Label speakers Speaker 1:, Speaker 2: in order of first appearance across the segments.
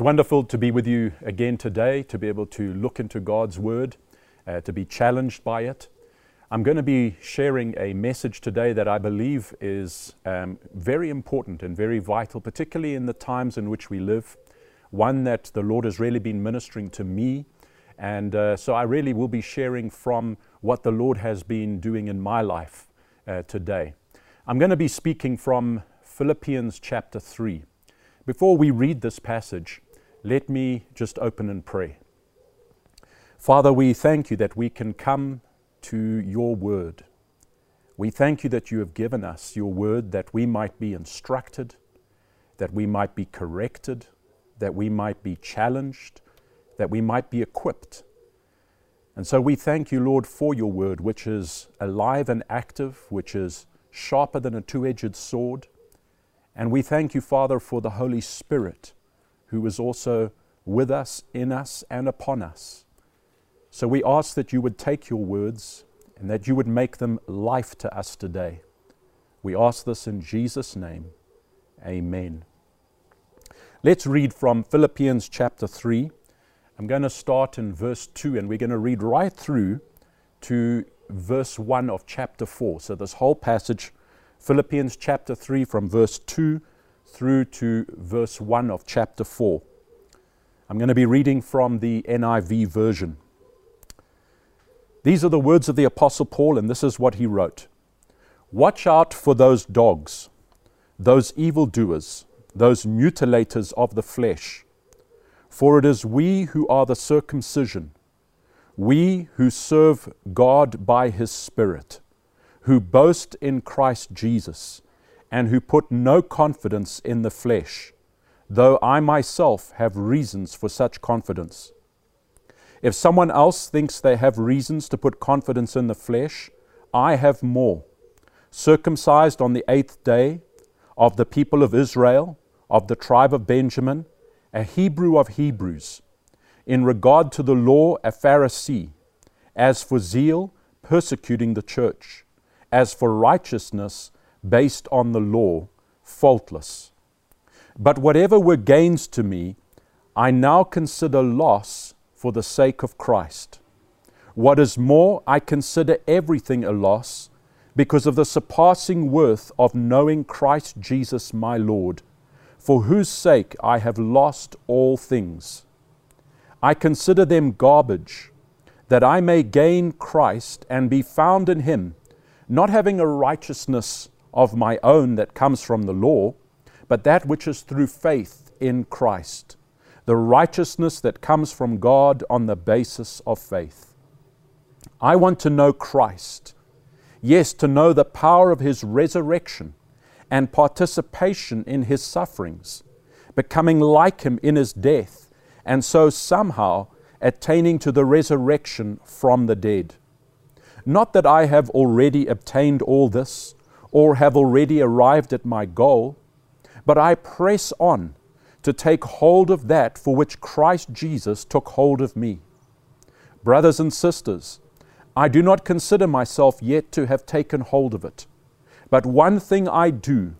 Speaker 1: It's wonderful to be with you again today, to be able to look into God's Word, uh, to be challenged by it. I'm going to be sharing a message today that I believe is um, very important and very vital, particularly in the times in which we live. One that the Lord has really been ministering to me. And uh, so I really will be sharing from what the Lord has been doing in my life uh, today. I'm going to be speaking from Philippians chapter 3. Before we read this passage, let me just open and pray. Father, we thank you that we can come to your word. We thank you that you have given us your word that we might be instructed, that we might be corrected, that we might be challenged, that we might be equipped. And so we thank you, Lord, for your word, which is alive and active, which is sharper than a two edged sword and we thank you, Father, for the Holy Spirit who is also with us, in us, and upon us. So we ask that you would take your words and that you would make them life to us today. We ask this in Jesus' name. Amen. Let's read from Philippians chapter 3. I'm going to start in verse 2 and we're going to read right through to verse 1 of chapter 4. So, this whole passage Philippians chapter 3 from verse 2 through to verse 1 of chapter 4. I'm going to be reading from the NIV version. These are the words of the Apostle Paul, and this is what he wrote Watch out for those dogs, those evildoers, those mutilators of the flesh. For it is we who are the circumcision, we who serve God by his Spirit who boast in Christ Jesus, and who put no confidence in the flesh, though I myself have reasons for such confidence. If someone else thinks they have reasons to put confidence in the flesh, I have more. Circumcised on the eighth day, of the people of Israel, of the tribe of Benjamin, a Hebrew of Hebrews, in regard to the law, a Pharisee, as for zeal, persecuting the church as for righteousness based on the law, faultless. But whatever were gains to me, I now consider loss for the sake of Christ. What is more, I consider everything a loss because of the surpassing worth of knowing Christ Jesus my Lord, for whose sake I have lost all things. I consider them garbage, that I may gain Christ and be found in him not having a righteousness of my own that comes from the law, but that which is through faith in Christ, the righteousness that comes from God on the basis of faith. I want to know Christ, yes, to know the power of His resurrection and participation in His sufferings, becoming like Him in His death, and so somehow attaining to the resurrection from the dead. Not that I have already obtained all this or have already arrived at my goal, but I press on to take hold of that for which Christ Jesus took hold of me. Brothers and sisters, I do not consider myself yet to have taken hold of it. But one thing I do,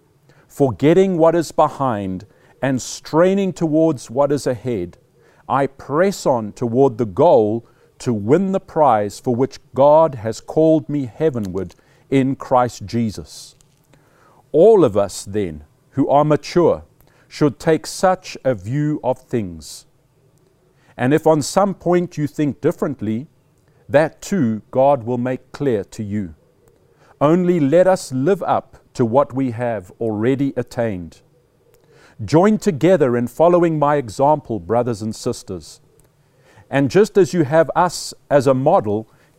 Speaker 1: forgetting what is behind and straining towards what is ahead, I press on toward the goal to win the prize for which God has called me heavenward in Christ Jesus. All of us, then, who are mature, should take such a view of things. And if on some point you think differently, that too God will make clear to you. Only let us live up to what we have already attained. Join together in following my example, brothers and sisters. And just as you have us as a model,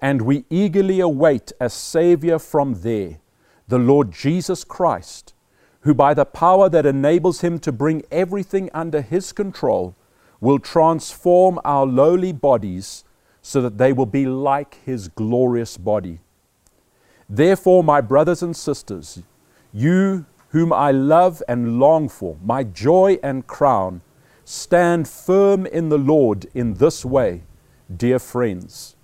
Speaker 1: and we eagerly await a Savior from there, the Lord Jesus Christ, who by the power that enables him to bring everything under his control will transform our lowly bodies so that they will be like his glorious body. Therefore, my brothers and sisters, you whom I love and long for, my joy and crown, stand firm in the Lord in this way, dear friends.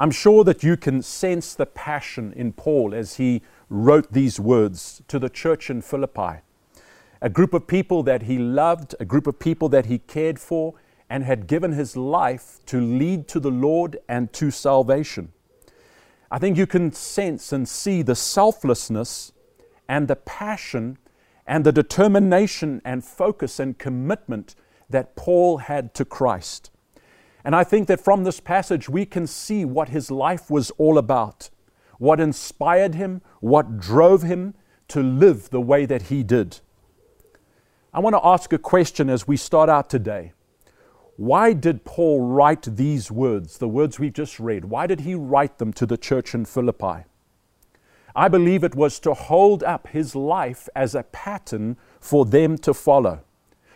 Speaker 1: I'm sure that you can sense the passion in Paul as he wrote these words to the church in Philippi. A group of people that he loved, a group of people that he cared for, and had given his life to lead to the Lord and to salvation. I think you can sense and see the selflessness and the passion and the determination and focus and commitment that Paul had to Christ. And I think that from this passage we can see what his life was all about, what inspired him, what drove him to live the way that he did. I want to ask a question as we start out today. Why did Paul write these words, the words we've just read? Why did he write them to the church in Philippi? I believe it was to hold up his life as a pattern for them to follow.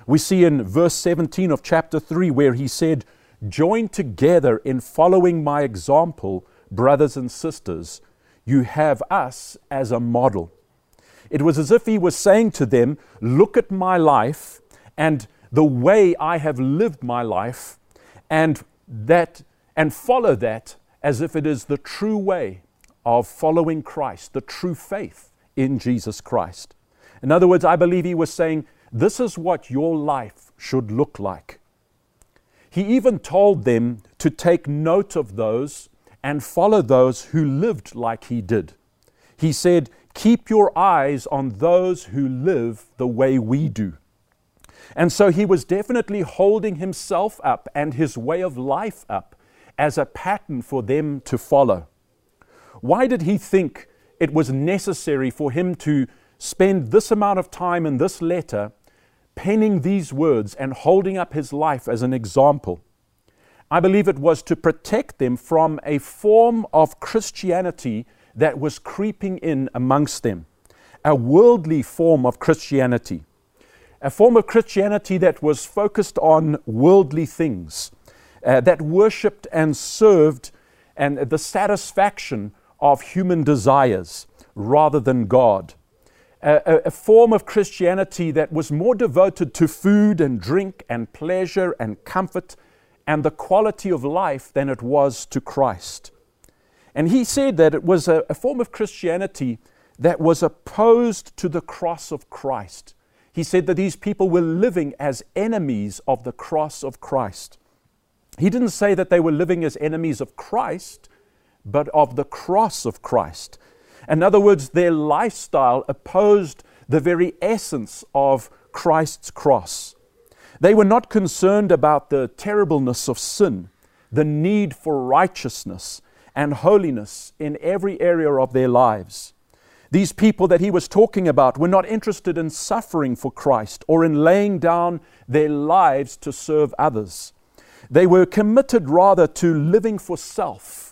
Speaker 1: We see in verse 17 of chapter 3 where he said, Join together in following my example, brothers and sisters. You have us as a model. It was as if he was saying to them, Look at my life and the way I have lived my life and that and follow that as if it is the true way of following Christ, the true faith in Jesus Christ. In other words, I believe he was saying, This is what your life should look like. He even told them to take note of those and follow those who lived like he did. He said, Keep your eyes on those who live the way we do. And so he was definitely holding himself up and his way of life up as a pattern for them to follow. Why did he think it was necessary for him to spend this amount of time in this letter penning these words and holding up his life as an example? I believe it was to protect them from a form of Christianity that was creeping in amongst them, a worldly form of Christianity a form of Christianity that was focused on worldly things, uh, that worshiped and served and the satisfaction of human desires rather than God. A, a, form of Christianity that was more devoted to food and drink and pleasure and comfort and the quality of life than it was to Christ. And he said that it was a, a form of Christianity that was opposed to the cross of Christ he said that these people were living as enemies of the cross of Christ. He didn't say that they were living as enemies of Christ, but of the cross of Christ. In other words, their lifestyle opposed the very essence of Christ's cross. They were not concerned about the terribleness of sin, the need for righteousness and holiness in every area of their lives. These people that he was talking about were not interested in suffering for Christ or in laying down their lives to serve others. They were committed rather to living for self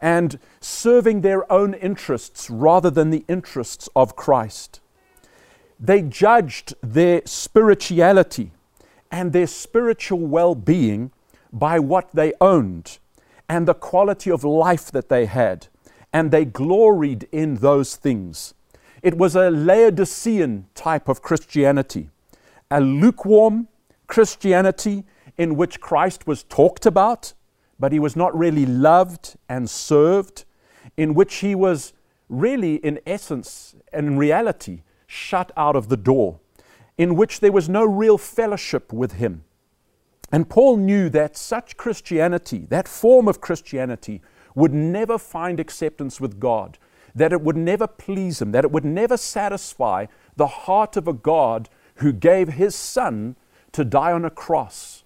Speaker 1: and serving their own interests rather than the interests of Christ. They judged their spirituality and their spiritual well being by what they owned and the quality of life that they had and they gloried in those things. It was a Laodicean type of Christianity, a lukewarm Christianity in which Christ was talked about, but he was not really loved and served, in which he was really, in essence and in reality, shut out of the door, in which there was no real fellowship with him. And Paul knew that such Christianity, that form of Christianity, would never find acceptance with God, that it would never please Him, that it would never satisfy the heart of a God who gave His Son to die on a cross.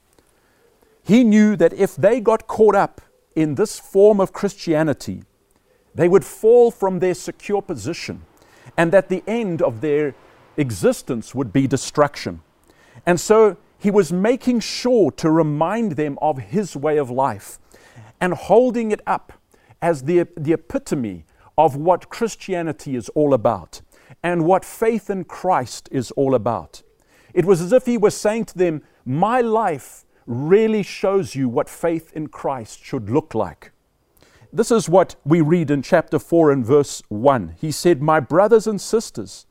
Speaker 1: He knew that if they got caught up in this form of Christianity, they would fall from their secure position, and that the end of their existence would be destruction. And so he was making sure to remind them of his way of life and holding it up as the, the epitome of what Christianity is all about and what faith in Christ is all about. It was as if he was saying to them, my life really shows you what faith in Christ should look like. This is what we read in chapter 4 and verse 1. He said, My brothers and sisters,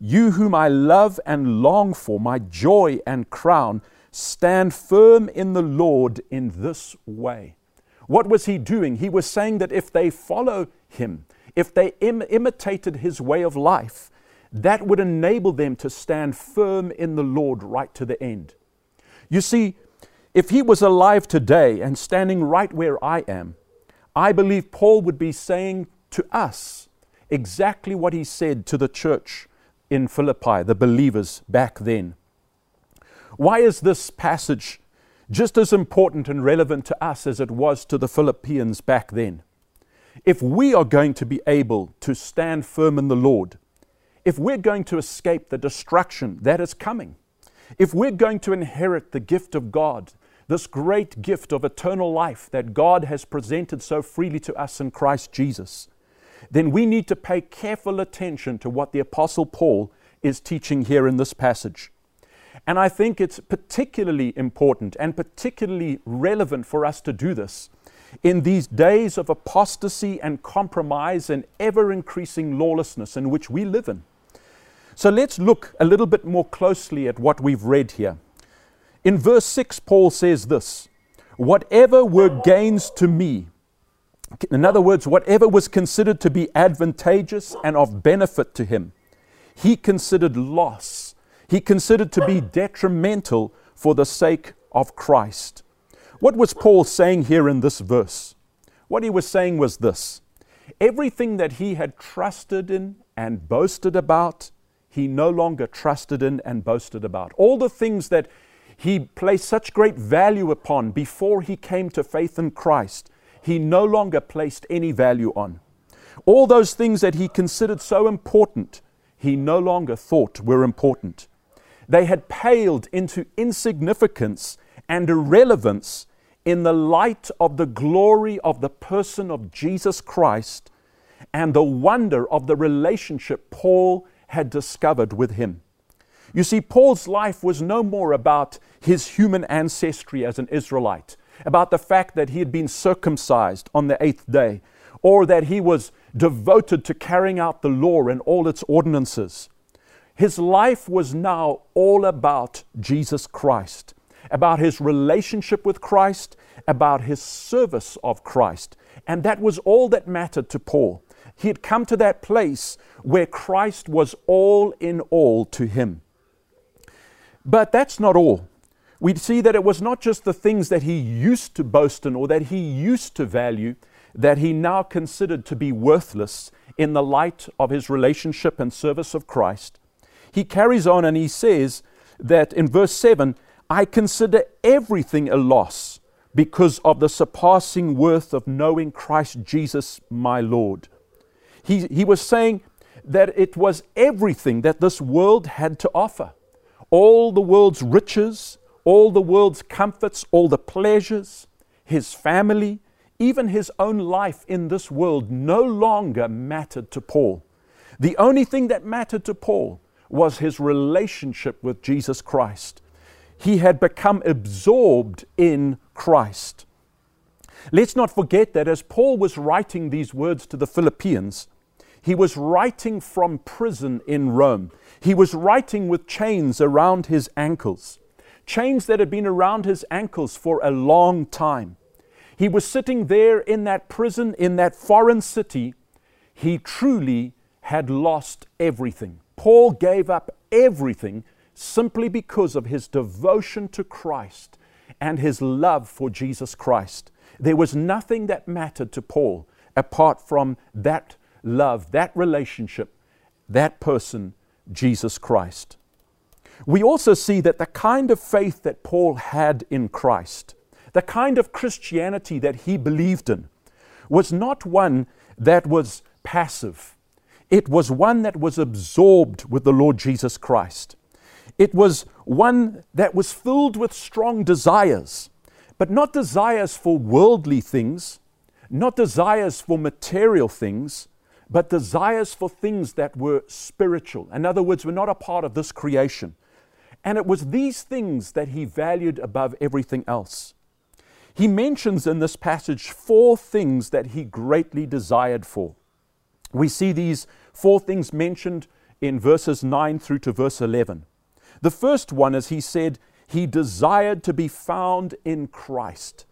Speaker 1: you whom I love and long for, my joy and crown, stand firm in the Lord in this way. What was he doing? He was saying that if they follow him, if they Im- imitated his way of life, that would enable them to stand firm in the Lord right to the end. You see, if he was alive today and standing right where I am, I believe Paul would be saying to us exactly what he said to the church in Philippi, the believers back then. Why is this passage just as important and relevant to us as it was to the Philippians back then? If we are going to be able to stand firm in the Lord, if we're going to escape the destruction that is coming, if we're going to inherit the gift of God, this great gift of eternal life that God has presented so freely to us in Christ Jesus, then we need to pay careful attention to what the Apostle Paul is teaching here in this passage. And I think it's particularly important and particularly relevant for us to do this in these days of apostasy and compromise and ever increasing lawlessness in which we live in. So let's look a little bit more closely at what we've read here. In verse 6, Paul says this Whatever were gains to me, in other words, whatever was considered to be advantageous and of benefit to him, he considered loss. He considered to be detrimental for the sake of Christ. What was Paul saying here in this verse? What he was saying was this everything that he had trusted in and boasted about, he no longer trusted in and boasted about. All the things that he placed such great value upon before he came to faith in Christ, he no longer placed any value on. All those things that he considered so important, he no longer thought were important. They had paled into insignificance and irrelevance in the light of the glory of the person of Jesus Christ and the wonder of the relationship Paul had discovered with him. You see, Paul's life was no more about his human ancestry as an Israelite, about the fact that he had been circumcised on the eighth day, or that he was devoted to carrying out the law and all its ordinances. His life was now all about Jesus Christ, about his relationship with Christ, about his service of Christ. And that was all that mattered to Paul. He had come to that place where Christ was all in all to him. But that's not all. We see that it was not just the things that he used to boast in or that he used to value that he now considered to be worthless in the light of his relationship and service of Christ. He carries on and he says that in verse 7 I consider everything a loss because of the surpassing worth of knowing Christ Jesus my Lord. He, he was saying that it was everything that this world had to offer all the world's riches, all the world's comforts, all the pleasures, his family, even his own life in this world no longer mattered to Paul. The only thing that mattered to Paul was his relationship with Jesus Christ. He had become absorbed in Christ. Let's not forget that as Paul was writing these words to the Philippians, he was writing from prison in Rome. He was writing with chains around his ankles, chains that had been around his ankles for a long time. He was sitting there in that prison, in that foreign city. He truly had lost everything. Paul gave up everything simply because of his devotion to Christ and his love for Jesus Christ. There was nothing that mattered to Paul apart from that love, that relationship, that person, Jesus Christ. We also see that the kind of faith that Paul had in Christ, the kind of Christianity that he believed in, was not one that was passive. It was one that was absorbed with the Lord Jesus Christ. It was one that was filled with strong desires, but not desires for worldly things, not desires for material things, but desires for things that were spiritual. In other words, were not a part of this creation. And it was these things that he valued above everything else. He mentions in this passage four things that he greatly desired for. We see these four things mentioned in verses 9 through to verse 11. The first one is he said he desired to be found in Christ.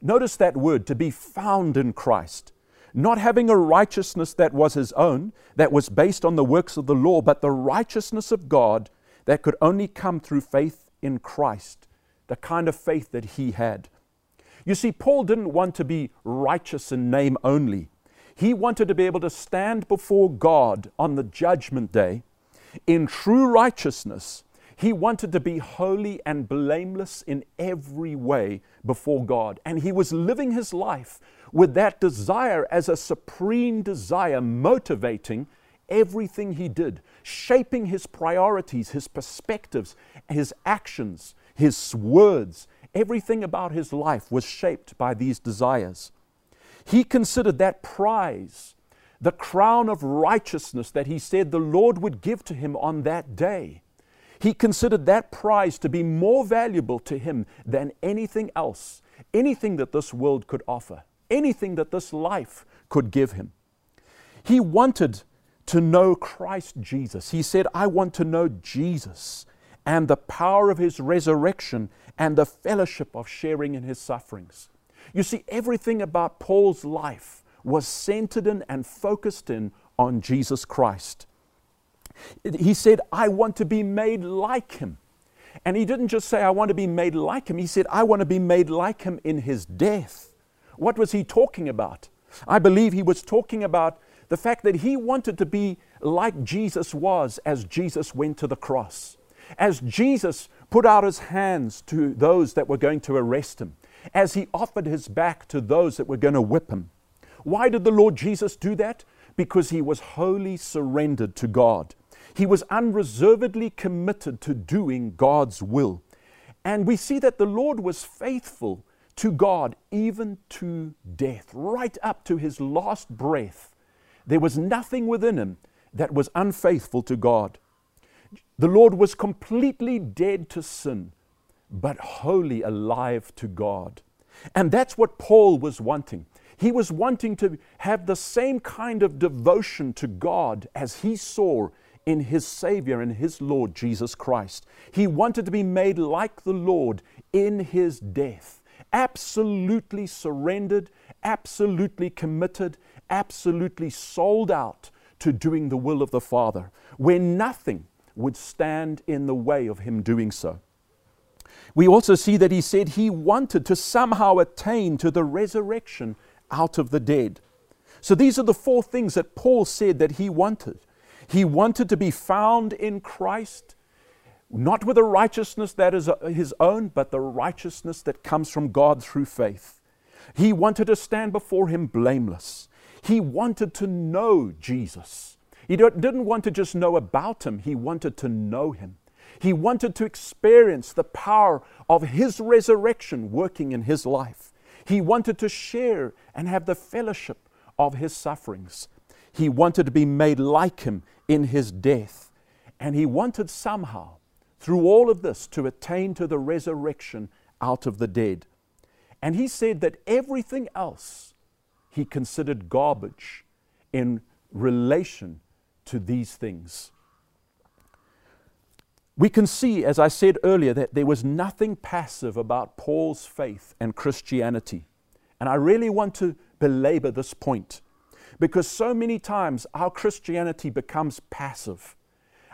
Speaker 1: Notice that word, to be found in Christ. Not having a righteousness that was his own, that was based on the works of the law, but the righteousness of God that could only come through faith in Christ, the kind of faith that he had. You see, Paul didn't want to be righteous in name only. He wanted to be able to stand before God on the judgment day in true righteousness. He wanted to be holy and blameless in every way before God. And he was living his life with that desire as a supreme desire, motivating everything he did, shaping his priorities, his perspectives, his actions, his words. Everything about his life was shaped by these desires. He considered that prize, the crown of righteousness that he said the Lord would give to him on that day. He considered that prize to be more valuable to him than anything else, anything that this world could offer, anything that this life could give him. He wanted to know Christ Jesus. He said, I want to know Jesus and the power of his resurrection and the fellowship of sharing in his sufferings. You see, everything about Paul's life was centered in and focused in on Jesus Christ. He said, I want to be made like him. And he didn't just say, I want to be made like him. He said, I want to be made like him in his death. What was he talking about? I believe he was talking about the fact that he wanted to be like Jesus was as Jesus went to the cross. As Jesus put out his hands to those that were going to arrest him, as he offered his back to those that were going to whip him. Why did the Lord Jesus do that? Because he was wholly surrendered to God. He was unreservedly committed to doing God's will. And we see that the Lord was faithful to God even to death, right up to his last breath. There was nothing within him that was unfaithful to God. The Lord was completely dead to sin but wholly alive to God. And that's what Paul was wanting. He was wanting to have the same kind of devotion to God as he saw in his Savior and his Lord Jesus Christ. He wanted to be made like the Lord in his death, absolutely surrendered, absolutely committed, absolutely sold out to doing the will of the Father, where nothing would stand in the way of him doing so. We also see that he said he wanted to somehow attain to the resurrection out of the dead. So these are the four things that Paul said that he wanted. He wanted to be found in Christ, not with a righteousness that is uh, his own, but the righteousness that comes from God through faith. He wanted to stand before him blameless. He wanted to know Jesus. He didn't want to just know about him, he wanted to know him. He wanted to experience the power of His resurrection working in His life. He wanted to share and have the fellowship of His sufferings. He wanted to be made like Him in His death. And He wanted somehow, through all of this, to attain to the resurrection out of the dead. And He said that everything else He considered garbage in relation to these things we can see, as I said earlier, that there was nothing passive about Paul's faith and Christianity. And I really want to belabor this point because so many times our Christianity becomes passive.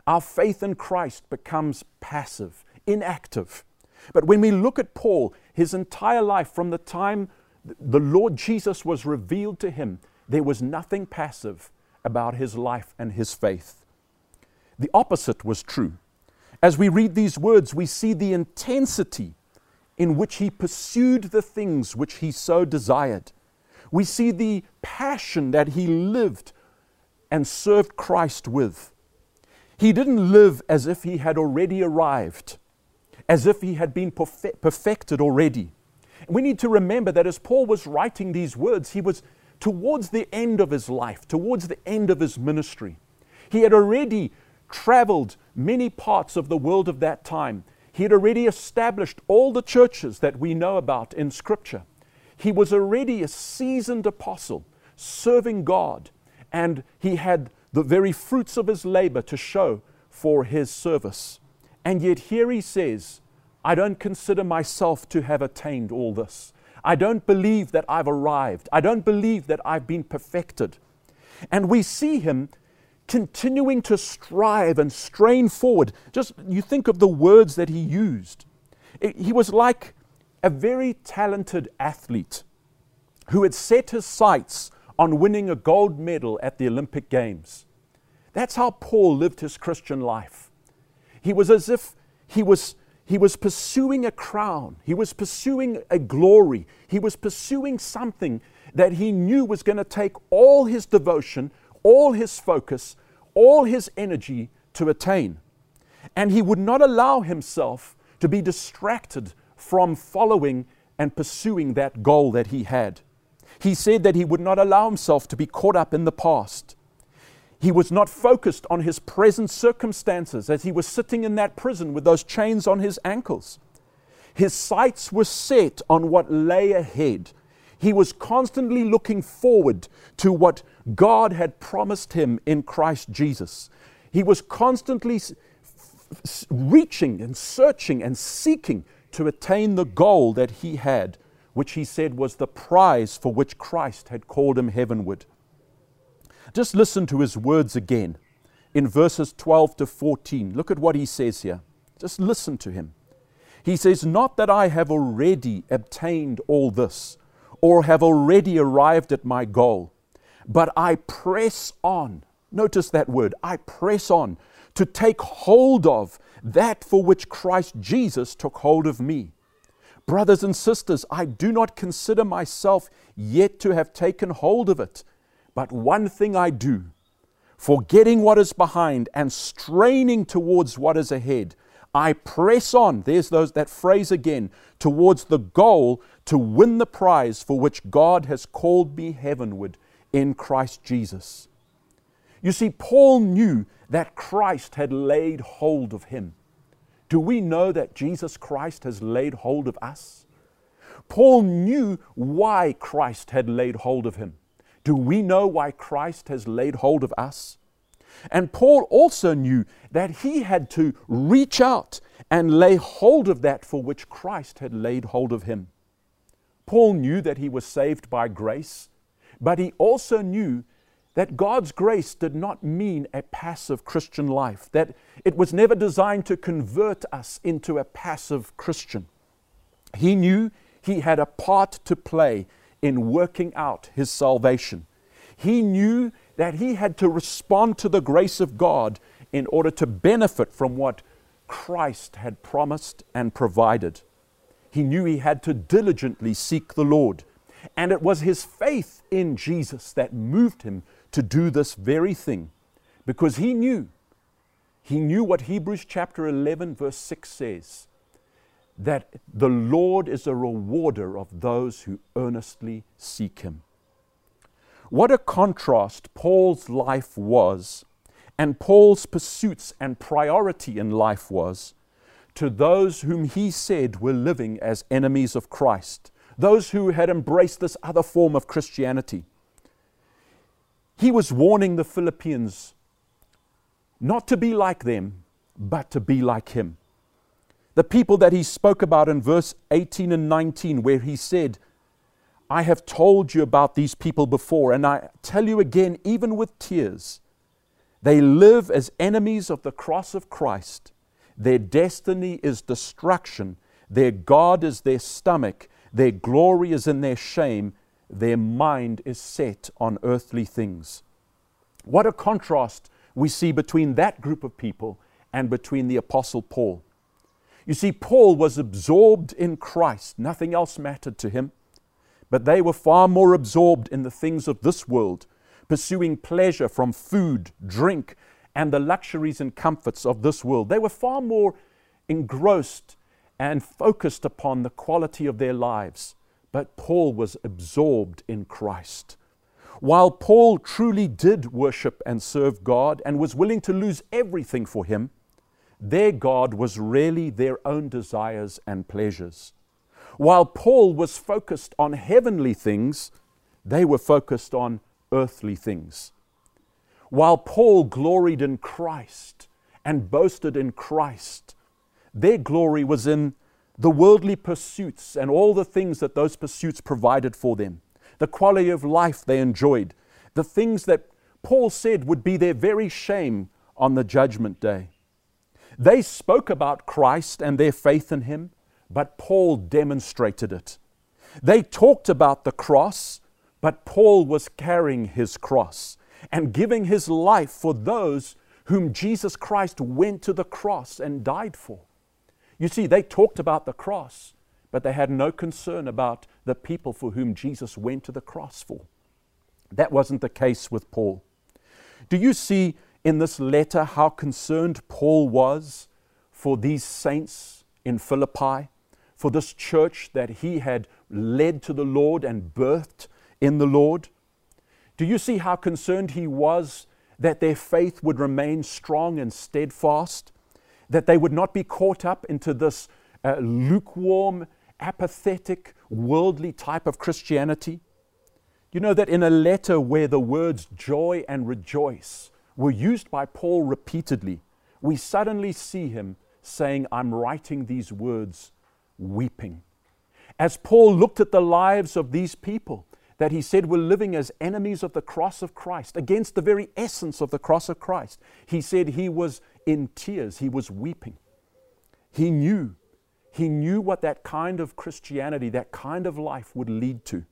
Speaker 1: Our faith in Christ becomes passive, inactive. But when we look at Paul, his entire life, from the time the Lord Jesus was revealed to him, there was nothing passive about his life and his faith. The opposite was true. As we read these words, we see the intensity in which he pursued the things which he so desired. We see the passion that he lived and served Christ with. He didn't live as if he had already arrived, as if he had been perfected already. We need to remember that as Paul was writing these words, he was towards the end of his life, towards the end of his ministry. He had already traveled many parts of the world of that time. He had already established all the churches that we know about in Scripture. He was already a seasoned apostle serving God, and he had the very fruits of his labor to show for his service. And yet, here he says, I don't consider myself to have attained all this. I don't believe that I've arrived. I don't believe that I've been perfected. And we see him continuing to strive and strain forward. Just you think of the words that he used. It, he was like a very talented athlete who had set his sights on winning a gold medal at the Olympic Games. That's how Paul lived his Christian life. He was as if he was, he was pursuing a crown, he was pursuing a glory, he was pursuing something that he knew was going to take all his devotion, all his focus, all his energy to attain. And he would not allow himself to be distracted from following and pursuing that goal that he had. He said that he would not allow himself to be caught up in the past. He was not focused on his present circumstances as he was sitting in that prison with those chains on his ankles. His sights were set on what lay ahead. He was constantly looking forward to what God had promised him in Christ Jesus. He was constantly reaching and searching and seeking to attain the goal that he had, which he said was the prize for which Christ had called him heavenward. Just listen to his words again in verses 12 to 14. Look at what he says here. Just listen to him. He says, Not that I have already obtained all this or have already arrived at my goal, but I press on. Notice that word I press on to take hold of that for which Christ Jesus took hold of me. Brothers and sisters, I do not consider myself yet to have taken hold of it, but one thing I do, forgetting what is behind and straining towards what is ahead. I press on, there's those, that phrase again, towards the goal to win the prize for which God has called me heavenward in Christ Jesus. You see, Paul knew that Christ had laid hold of him. Do we know that Jesus Christ has laid hold of us? Paul knew why Christ had laid hold of him. Do we know why Christ has laid hold of us? And Paul also knew that he had to reach out and lay hold of that for which Christ had laid hold of him. Paul knew that he was saved by grace, but he also knew that God's grace did not mean a passive Christian life, that it was never designed to convert us into a passive Christian. He knew he had a part to play in working out his salvation. He knew that he had to respond to the grace of God in order to benefit from what Christ had promised and provided. He knew he had to diligently seek the Lord. And it was his faith in Jesus that moved him to do this very thing because he knew, he knew what Hebrews chapter 11, verse 6 says that the Lord is a rewarder of those who earnestly seek him. What a contrast Paul's life was, and Paul's pursuits and priority in life was, to those whom he said were living as enemies of Christ, those who had embraced this other form of Christianity. He was warning the Philippians not to be like them, but to be like him. The people that he spoke about in verse 18 and 19, where he said, I have told you about these people before, and I tell you again, even with tears. They live as enemies of the cross of Christ. Their destiny is destruction. Their God is their stomach. Their glory is in their shame their mind is set on earthly things. What a contrast we see between that group of people and between the Apostle Paul. You see, Paul was absorbed in Christ, nothing else mattered to him, but they were far more absorbed in the things of this world, pursuing pleasure from food, drink, and the luxuries and comforts of this world. They were far more engrossed and focused upon the quality of their lives but Paul was absorbed in Christ. While Paul truly did worship and serve God and was willing to lose everything for him, their God was really their own desires and pleasures. While Paul was focused on heavenly things, they were focused on earthly things. While Paul gloried in Christ and boasted in Christ, their glory was in the worldly pursuits and all the things that those pursuits provided for them, the quality of life they enjoyed, the things that Paul said would be their very shame on the judgment day. They spoke about Christ and their faith in Him, but Paul demonstrated it. They talked about the cross, but Paul was carrying his cross and giving his life for those whom Jesus Christ went to the cross and died for. You see, they talked about the cross, but they had no concern about the people for whom Jesus went to the cross for. That wasn't the case with Paul. Do you see in this letter how concerned Paul was for these saints in Philippi, for this church that he had led to the Lord and birthed in the Lord? Do you see how concerned he was that their faith would remain strong and steadfast? That they would not be caught up into this uh, lukewarm, apathetic, worldly type of Christianity. You know that in a letter where the words joy and rejoice were used by Paul repeatedly, we suddenly see him saying, I'm writing these words weeping. As Paul looked at the lives of these people, that he said were living as enemies of the cross of Christ, against the very essence of the cross of Christ. He said he was in tears, he was weeping. He knew, he knew what that kind of Christianity, that kind of life would lead to.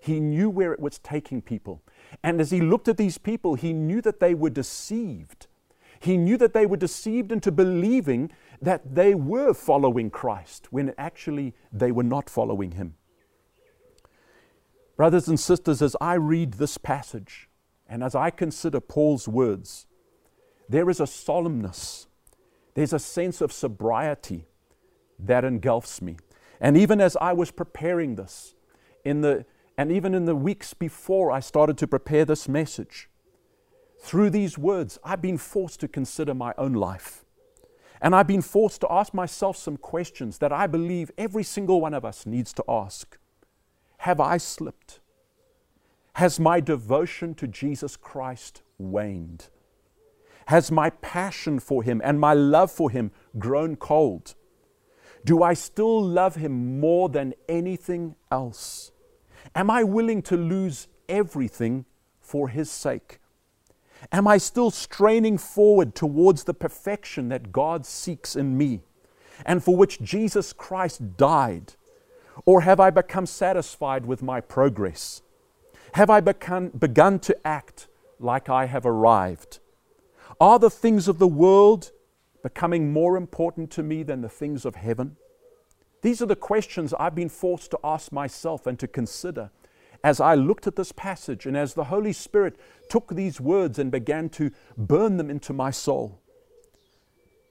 Speaker 1: He knew where it was taking people. And as he looked at these people, he knew that they were deceived. He knew that they were deceived into believing that they were following Christ when actually they were not following him. Brothers and sisters, as I read this passage and as I consider Paul's words, there is a solemnness, there's a sense of sobriety that engulfs me. And even as I was preparing this, in the, and even in the weeks before I started to prepare this message, through these words, I've been forced to consider my own life. And I've been forced to ask myself some questions that I believe every single one of us needs to ask. Have I slipped? Has my devotion to Jesus Christ waned? Has my passion for Him and my love for Him grown cold? Do I still love Him more than anything else? Am I willing to lose everything for His sake? Am I still straining forward towards the perfection that God seeks in me and for which Jesus Christ died or have I become satisfied with my progress? Have I begun, begun to act like I have arrived? Are the things of the world becoming more important to me than the things of heaven? These are the questions I've been forced to ask myself and to consider as I looked at this passage and as the Holy Spirit took these words and began to burn them into my soul.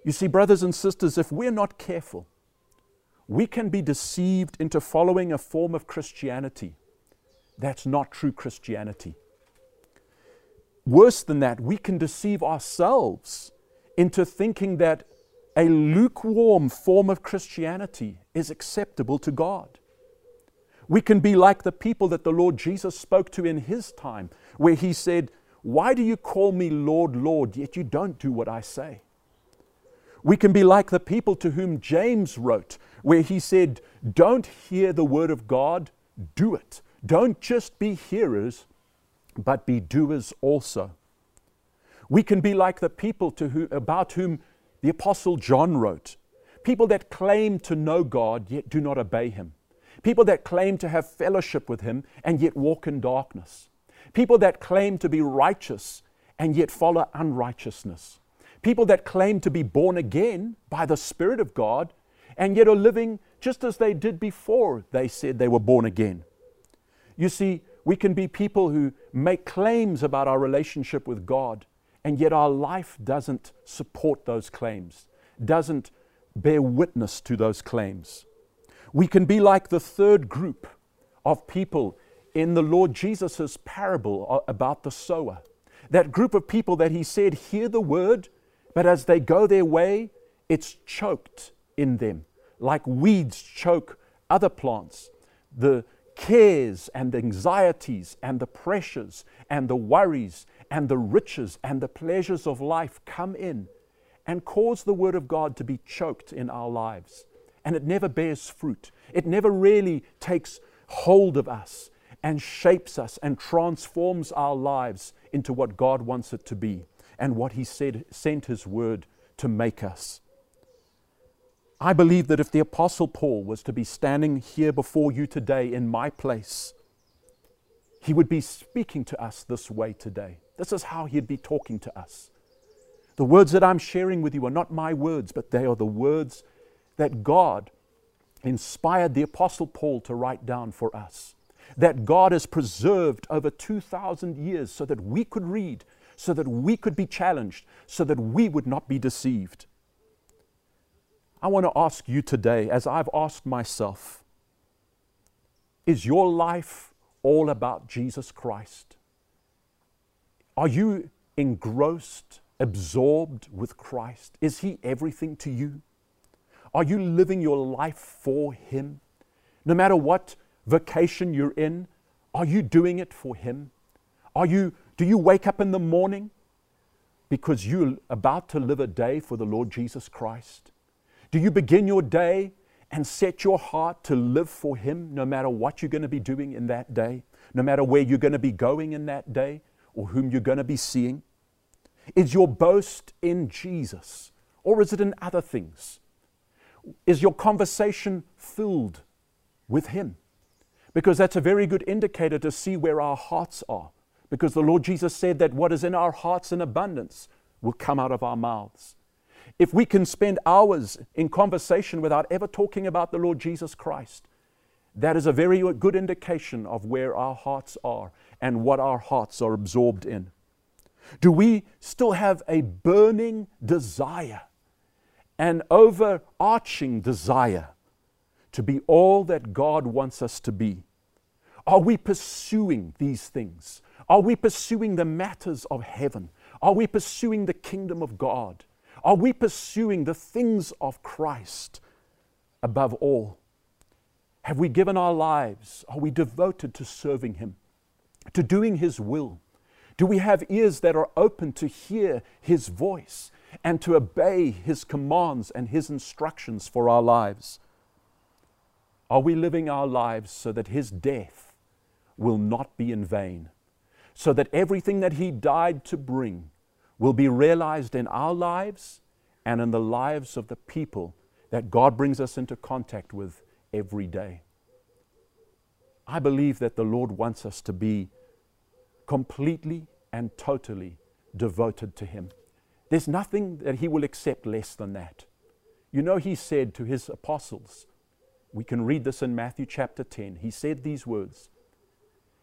Speaker 1: You see, brothers and sisters, if we're not careful, we can be deceived into following a form of Christianity that's not true Christianity. Worse than that, we can deceive ourselves into thinking that a lukewarm form of Christianity is acceptable to God. We can be like the people that the Lord Jesus spoke to in his time, where he said, Why do you call me Lord, Lord, yet you don't do what I say? We can be like the people to whom James wrote, where he said, Don't hear the word of God, do it. Don't just be hearers, but be doers also. We can be like the people to who, about whom the Apostle John wrote people that claim to know God yet do not obey Him, people that claim to have fellowship with Him and yet walk in darkness, people that claim to be righteous and yet follow unrighteousness, people that claim to be born again by the Spirit of God and yet are living just as they did before they said they were born again. You see, we can be people who make claims about our relationship with God, and yet our life doesn't support those claims, doesn't bear witness to those claims. We can be like the third group of people in the Lord Jesus' parable uh, about the sower. That group of people that he said hear the word, but as they go their way, it's choked in them, like weeds choke other plants. The cares and anxieties and the pressures and the worries and the riches and the pleasures of life come in and cause the Word of God to be choked in our lives. And it never bears fruit. It never really takes hold of us and shapes us and transforms our lives into what God wants it to be and what He said, sent His Word to make us. I believe that if the Apostle Paul was to be standing here before you today in my place, he would be speaking to us this way today. This is how he'd be talking to us. The words that I'm sharing with you are not my words, but they are the words that God inspired the Apostle Paul to write down for us. That God has preserved over 2,000 years so that we could read, so that we could be challenged, so that we would not be deceived. I want to ask you today, as I've asked myself, is your life all about Jesus Christ? Are you engrossed, absorbed with Christ? Is He everything to you? Are you living your life for Him? No matter what vocation you're in, are you doing it for Him? Are you, do you wake up in the morning because you're about to live a day for the Lord Jesus Christ? Do you begin your day and set your heart to live for Him no matter what you're going to be doing in that day, no matter where you're going to be going in that day or whom you're going to be seeing? Is your boast in Jesus or is it in other things? Is your conversation filled with Him? Because that's a very good indicator to see where our hearts are. Because the Lord Jesus said that what is in our hearts in abundance will come out of our mouths. If we can spend hours in conversation without ever talking about the Lord Jesus Christ, that is a very good indication of where our hearts are and what our hearts are absorbed in. Do we still have a burning desire, an overarching desire to be all that God wants us to be? Are we pursuing these things? Are we pursuing the matters of heaven? Are we pursuing the kingdom of God? Are we pursuing the things of Christ above all? Have we given our lives? Are we devoted to serving Him, to doing His will? Do we have ears that are open to hear His voice and to obey His commands and His instructions for our lives? Are we living our lives so that His death will not be in vain? So that everything that He died to bring will be realized in our lives and in the lives of the people that God brings us into contact with every day. I believe that the Lord wants us to be completely and totally devoted to Him. There's nothing that He will accept less than that. You know, He said to His apostles, we can read this in Matthew chapter 10. He said these words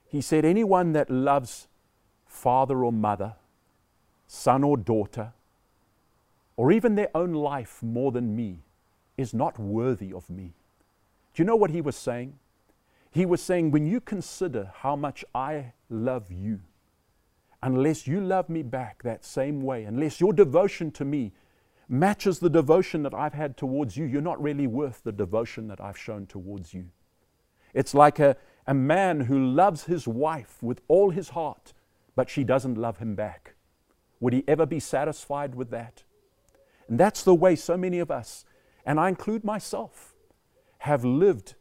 Speaker 1: He said, Anyone that loves father or mother, son or daughter, or even their own life more than me, is not worthy of me. Do you know what he was saying? He was saying, when you consider how much I love you, unless you love me back that same way, unless your devotion to me matches the devotion that I've had towards you, you're not really worth the devotion that I've shown towards you. It's like a, a man who loves his wife with all his heart, but she doesn't love him back. Would he ever be satisfied with that? And that's the way so many of us, and I include myself, have lived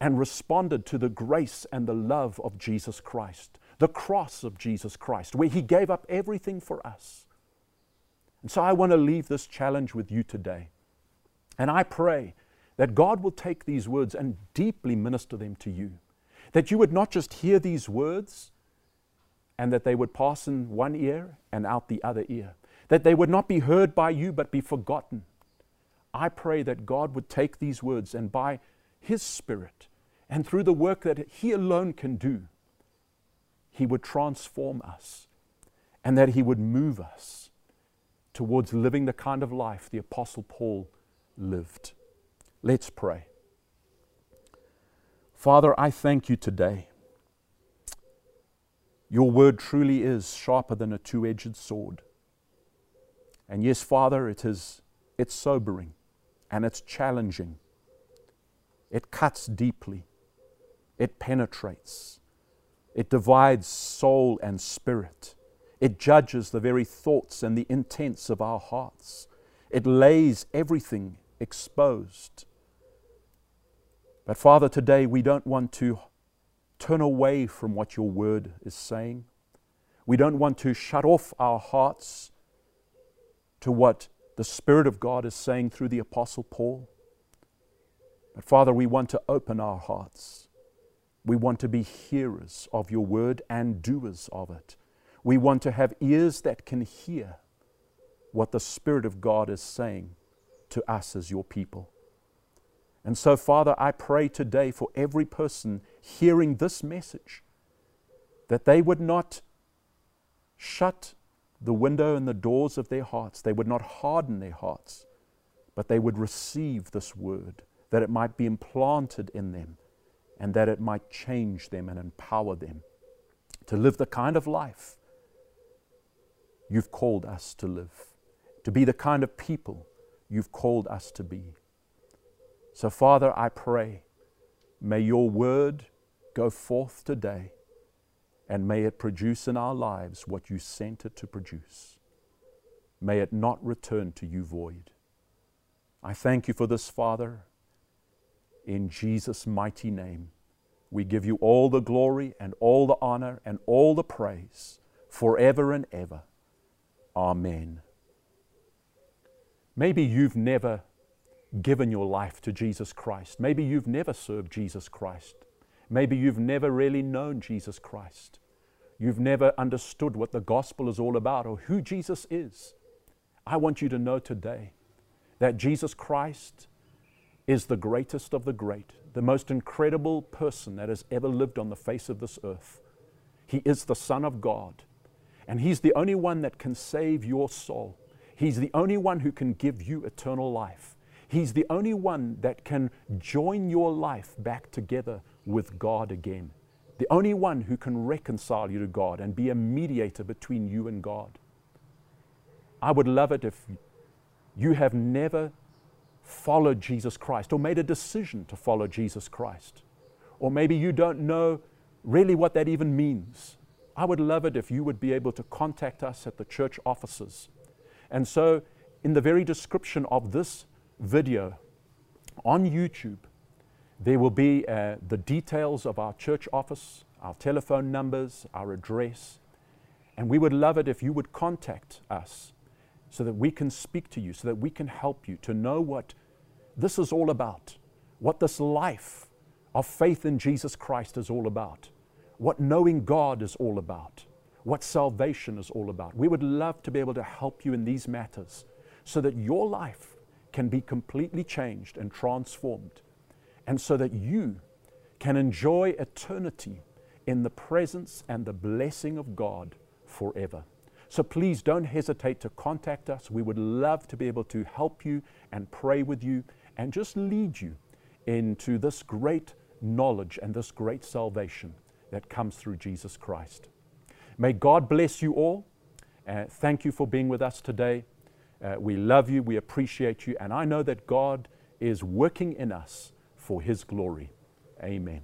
Speaker 1: and responded to the grace and the love of Jesus Christ, the cross of Jesus Christ, where he gave up everything for us. And so I want to leave this challenge with you today. And I pray that God will take these words and deeply minister them to you. That you would not just hear these words, and that they would pass in one ear and out the other ear, that they would not be heard by you but be forgotten. I pray that God would take these words and by His Spirit and through the work that He alone can do, He would transform us and that He would move us towards living the kind of life the Apostle Paul lived. Let's pray. Father, I thank you today Your word truly is sharper than a two edged sword. And yes, Father, it is, it's sobering and it's challenging. It cuts deeply, it penetrates, it divides soul and spirit, it judges the very thoughts and the intents of our hearts, it lays everything exposed. But Father, today we don't want to turn away from what your word is saying. We don't want to shut off our hearts to what the Spirit of God is saying through the Apostle Paul. But Father, we want to open our hearts. We want to be hearers of your word and doers of it. We want to have ears that can hear what the Spirit of God is saying to us as your people. And so, Father, I pray today for every person hearing this message that they would not shut the window and the doors of their hearts, they would not harden their hearts, but they would receive this word, that it might be implanted in them, and that it might change them and empower them to live the kind of life you've called us to live, to be the kind of people you've called us to be. So, Father, I pray, may your word go forth today and may it produce in our lives what you sent it to produce. May it not return to you void. I thank you for this, Father. In Jesus' mighty name, we give you all the glory and all the honor and all the praise forever and ever. Amen. Maybe you've never given your life to Jesus Christ. Maybe you've never served Jesus Christ. Maybe you've never really known Jesus Christ. You've never understood what the gospel is all about or who Jesus is. I want you to know today that Jesus Christ is the greatest of the great, the most incredible person that has ever lived on the face of this earth. He is the Son of God, and He's the only one that can save your soul. He's the only one who can give you eternal life. He's the only one that can join your life back together with God again. The only one who can reconcile you to God and be a mediator between you and God. I would love it if you have never followed Jesus Christ or made a decision to follow Jesus Christ. Or maybe you don't know really what that even means. I would love it if you would be able to contact us at the church offices. And so, in the very description of this video on YouTube. There will be uh, the details of our church office, our telephone numbers, our address. And we would love it if you would contact us so that we can speak to you, so that we can help you to know what this is all about, what this life of faith in Jesus Christ is all about, what knowing God is all about, what salvation is all about. We would love to be able to help you in these matters so that your life can be completely changed and transformed, and so that you can enjoy eternity in the presence and the blessing of God forever. So please don't hesitate to contact us. We would love to be able to help you and pray with you and just lead you into this great knowledge and this great salvation that comes through Jesus Christ. May God bless you all. Uh, thank you for being with us today. Uh, we love you, we appreciate you, and I know that God is working in us for His glory. Amen.